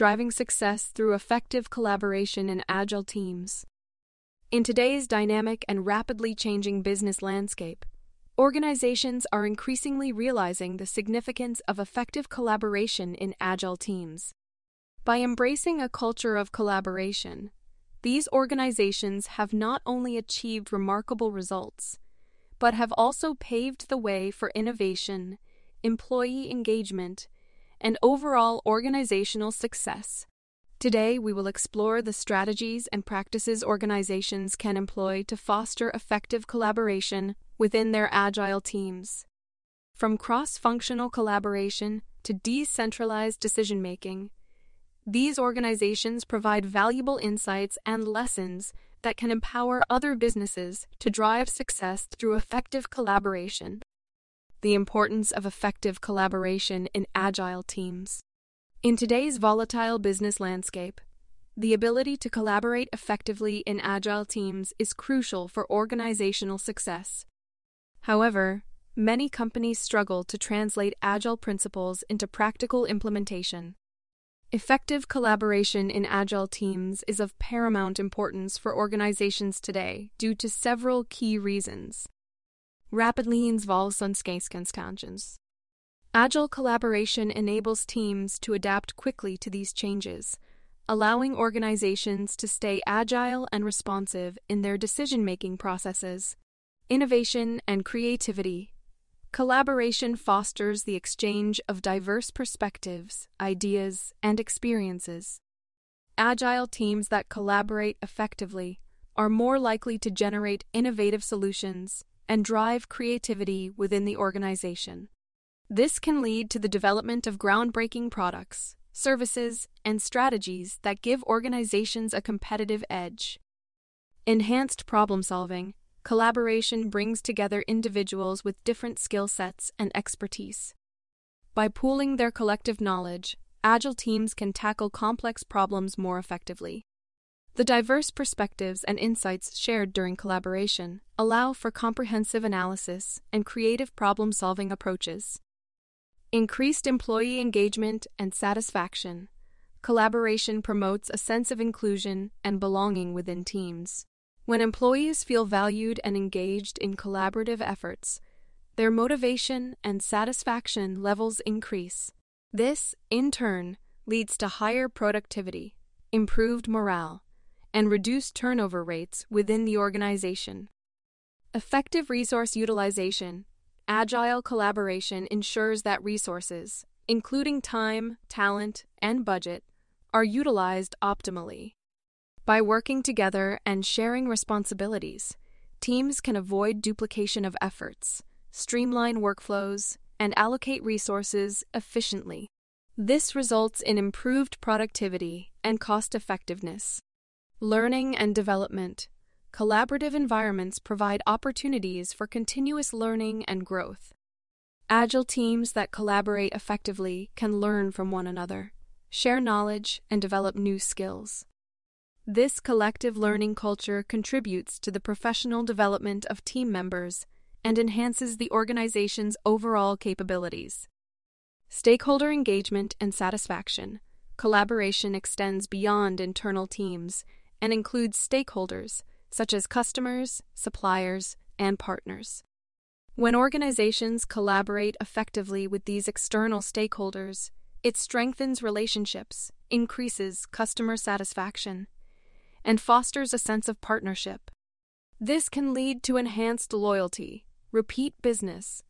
Driving success through effective collaboration in agile teams. In today's dynamic and rapidly changing business landscape, organizations are increasingly realizing the significance of effective collaboration in agile teams. By embracing a culture of collaboration, these organizations have not only achieved remarkable results, but have also paved the way for innovation, employee engagement, and overall organizational success. Today, we will explore the strategies and practices organizations can employ to foster effective collaboration within their agile teams. From cross functional collaboration to decentralized decision making, these organizations provide valuable insights and lessons that can empower other businesses to drive success through effective collaboration the importance of effective collaboration in agile teams. In today's volatile business landscape, the ability to collaborate effectively in agile teams is crucial for organizational success. However, many companies struggle to translate agile principles into practical implementation. Effective collaboration in agile teams is of paramount importance for organizations today due to several key reasons rapidly involves conscience. Agile collaboration enables teams to adapt quickly to these changes, allowing organizations to stay agile and responsive in their decision making processes. Innovation and creativity. Collaboration fosters the exchange of diverse perspectives, ideas, and experiences. Agile teams that collaborate effectively are more likely to generate innovative solutions and drive creativity within the organization. This can lead to the development of groundbreaking products, services, and strategies that give organizations a competitive edge. Enhanced problem solving, collaboration brings together individuals with different skill sets and expertise. By pooling their collective knowledge, agile teams can tackle complex problems more effectively. The diverse perspectives and insights shared during collaboration allow for comprehensive analysis and creative problem solving approaches. Increased employee engagement and satisfaction. Collaboration promotes a sense of inclusion and belonging within teams. When employees feel valued and engaged in collaborative efforts, their motivation and satisfaction levels increase. This, in turn, leads to higher productivity, improved morale, and reduce turnover rates within the organization. Effective resource utilization. Agile collaboration ensures that resources, including time, talent, and budget, are utilized optimally. By working together and sharing responsibilities, teams can avoid duplication of efforts, streamline workflows, and allocate resources efficiently. This results in improved productivity and cost effectiveness. Learning and development. Collaborative environments provide opportunities for continuous learning and growth. Agile teams that collaborate effectively can learn from one another, share knowledge, and develop new skills. This collective learning culture contributes to the professional development of team members and enhances the organization's overall capabilities. Stakeholder engagement and satisfaction. Collaboration extends beyond internal teams and includes stakeholders such as customers, suppliers, and partners. When organizations collaborate effectively with these external stakeholders, it strengthens relationships, increases customer satisfaction, and fosters a sense of partnership. This can lead to enhanced loyalty, repeat business,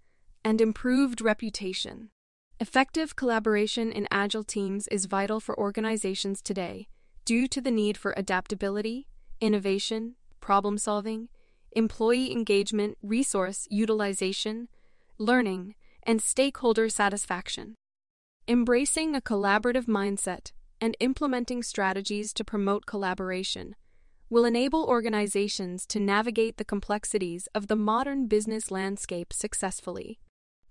and improved reputation. Effective collaboration in agile teams is vital for organizations today due to the need for adaptability, innovation, problem solving, employee engagement, resource utilization, learning, and stakeholder satisfaction. Embracing a collaborative mindset and implementing strategies to promote collaboration will enable organizations to navigate the complexities of the modern business landscape successfully.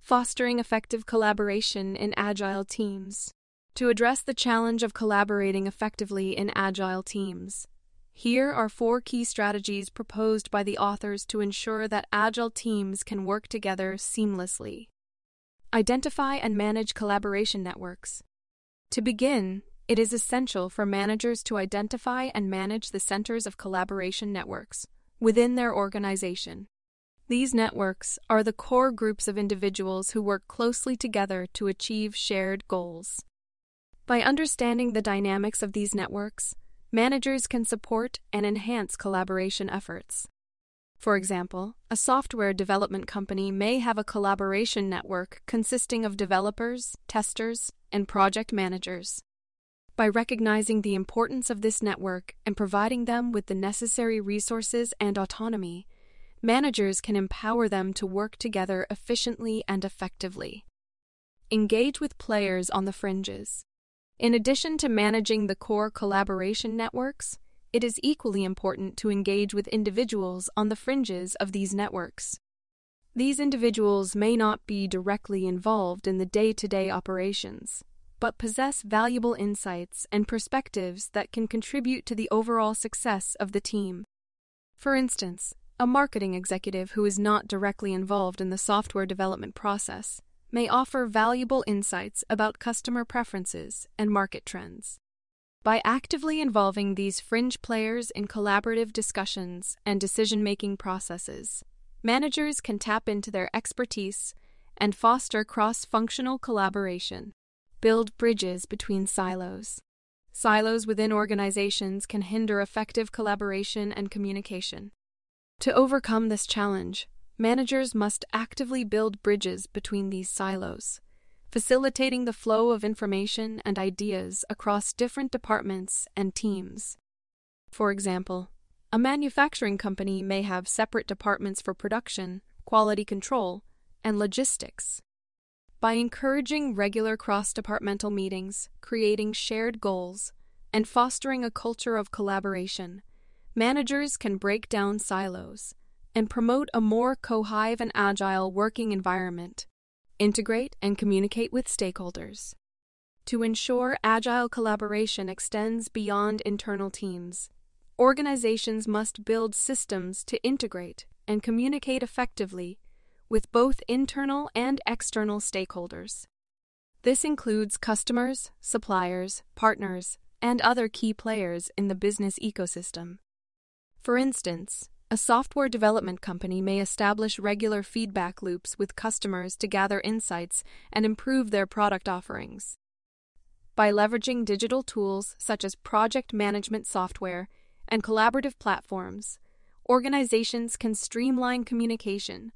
Fostering effective collaboration in agile teams. To address the challenge of collaborating effectively in agile teams, here are four key strategies proposed by the authors to ensure that agile teams can work together seamlessly. Identify and manage collaboration networks. To begin, it is essential for managers to identify and manage the centers of collaboration networks within their organization. These networks are the core groups of individuals who work closely together to achieve shared goals. By understanding the dynamics of these networks, managers can support and enhance collaboration efforts. For example, a software development company may have a collaboration network consisting of developers, testers, and project managers. By recognizing the importance of this network and providing them with the necessary resources and autonomy, managers can empower them to work together efficiently and effectively. Engage with players on the fringes. In addition to managing the core collaboration networks, it is equally important to engage with individuals on the fringes of these networks. These individuals may not be directly involved in the day to day operations, but possess valuable insights and perspectives that can contribute to the overall success of the team. For instance, a marketing executive who is not directly involved in the software development process may offer valuable insights about customer preferences and market trends. By actively involving these fringe players in collaborative discussions and decision making processes, managers can tap into their expertise and foster cross functional collaboration build bridges between silos. Silos within organizations can hinder effective collaboration and communication. To overcome this challenge, managers must actively build bridges between these silos, facilitating the flow of information and ideas across different departments and teams. For example, a manufacturing company may have separate departments for production, quality control, and logistics. By encouraging regular cross departmental meetings, creating shared goals, and fostering a culture of collaboration, managers can break down silos and promote a more cohive and agile working environment, integrate and communicate with stakeholders. To ensure agile collaboration extends beyond internal teams, organizations must build systems to integrate and communicate effectively with both internal and external stakeholders. This includes customers, suppliers, partners, and other key players in the business ecosystem. For instance, a software development company may establish regular feedback loops with customers to gather insights and improve their product offerings. By leveraging digital tools such as project management software and collaborative platforms, organizations can streamline communication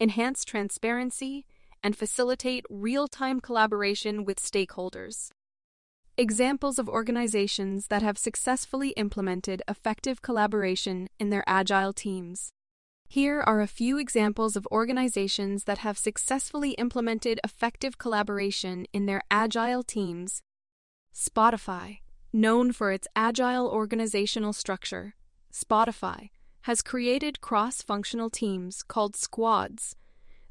enhance transparency, and facilitate real time collaboration with stakeholders. Examples of organizations that have successfully implemented effective collaboration in their agile teams. Here are a few examples of organizations that have successfully implemented effective collaboration in their agile teams. Spotify, known for its agile organizational structure, Spotify has created cross functional teams called squads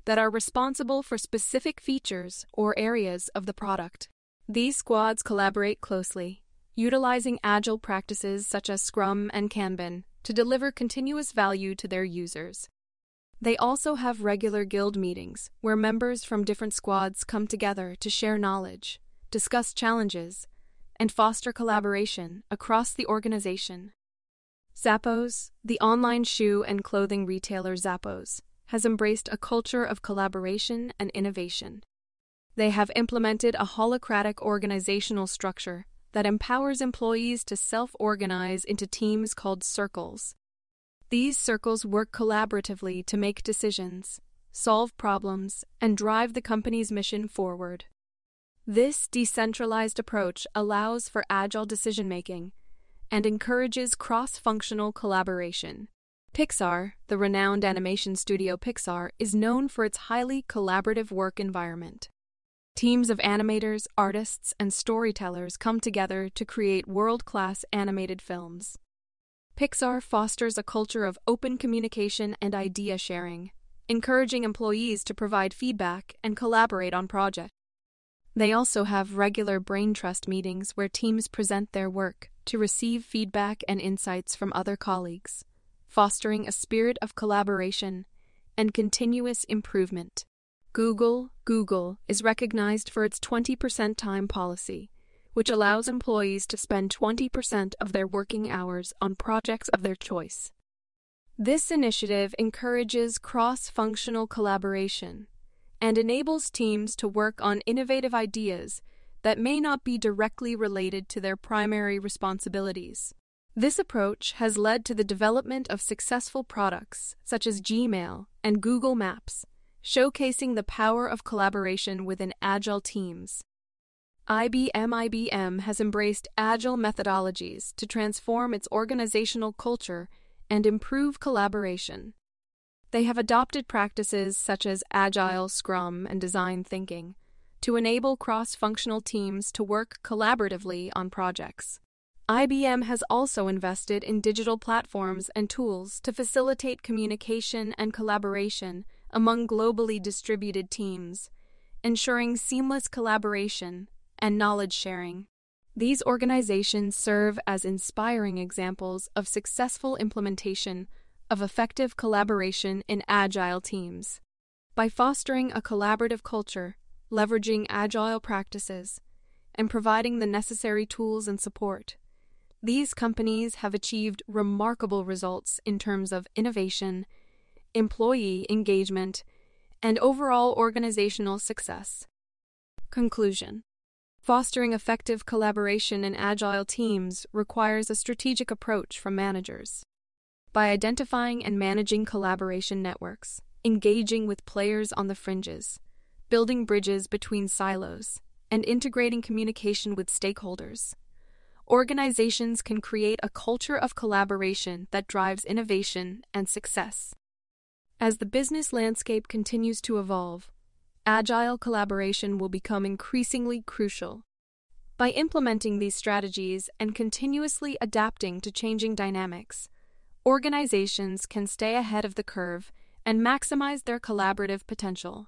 that are responsible for specific features or areas of the product. These squads collaborate closely, utilizing agile practices such as Scrum and Kanban to deliver continuous value to their users. They also have regular guild meetings where members from different squads come together to share knowledge, discuss challenges, and foster collaboration across the organization. Zappos, the online shoe and clothing retailer Zappos, has embraced a culture of collaboration and innovation. They have implemented a holacratic organizational structure that empowers employees to self organize into teams called circles. These circles work collaboratively to make decisions, solve problems, and drive the company's mission forward. This decentralized approach allows for agile decision making and encourages cross functional collaboration. Pixar, the renowned animation studio Pixar, is known for its highly collaborative work environment. Teams of animators, artists, and storytellers come together to create world class animated films. Pixar fosters a culture of open communication and idea sharing, encouraging employees to provide feedback and collaborate on projects. They also have regular brain trust meetings where teams present their work to receive feedback and insights from other colleagues, fostering a spirit of collaboration and continuous improvement. Google, Google is recognized for its 20% time policy, which allows employees to spend 20% of their working hours on projects of their choice. This initiative encourages cross functional collaboration and enables teams to work on innovative ideas that may not be directly related to their primary responsibilities. This approach has led to the development of successful products such as Gmail and Google Maps, showcasing the power of collaboration within agile teams. IBM IBM has embraced agile methodologies to transform its organizational culture and improve collaboration. They have adopted practices such as Agile, Scrum, and design thinking to enable cross functional teams to work collaboratively on projects. IBM has also invested in digital platforms and tools to facilitate communication and collaboration among globally distributed teams, ensuring seamless collaboration and knowledge sharing. These organizations serve as inspiring examples of successful implementation of effective collaboration in agile teams. By fostering a collaborative culture, leveraging agile practices, and providing the necessary tools and support, these companies have achieved remarkable results in terms of innovation, employee engagement, and overall organizational success. Conclusion Fostering effective collaboration in agile teams requires a strategic approach from managers by identifying and managing collaboration networks, engaging with players on the fringes, building bridges between silos, and integrating communication with stakeholders. Organizations can create a culture of collaboration that drives innovation and success. As the business landscape continues to evolve, agile collaboration will become increasingly crucial. By implementing these strategies and continuously adapting to changing dynamics, organizations can stay ahead of the curve and maximize their collaborative potential.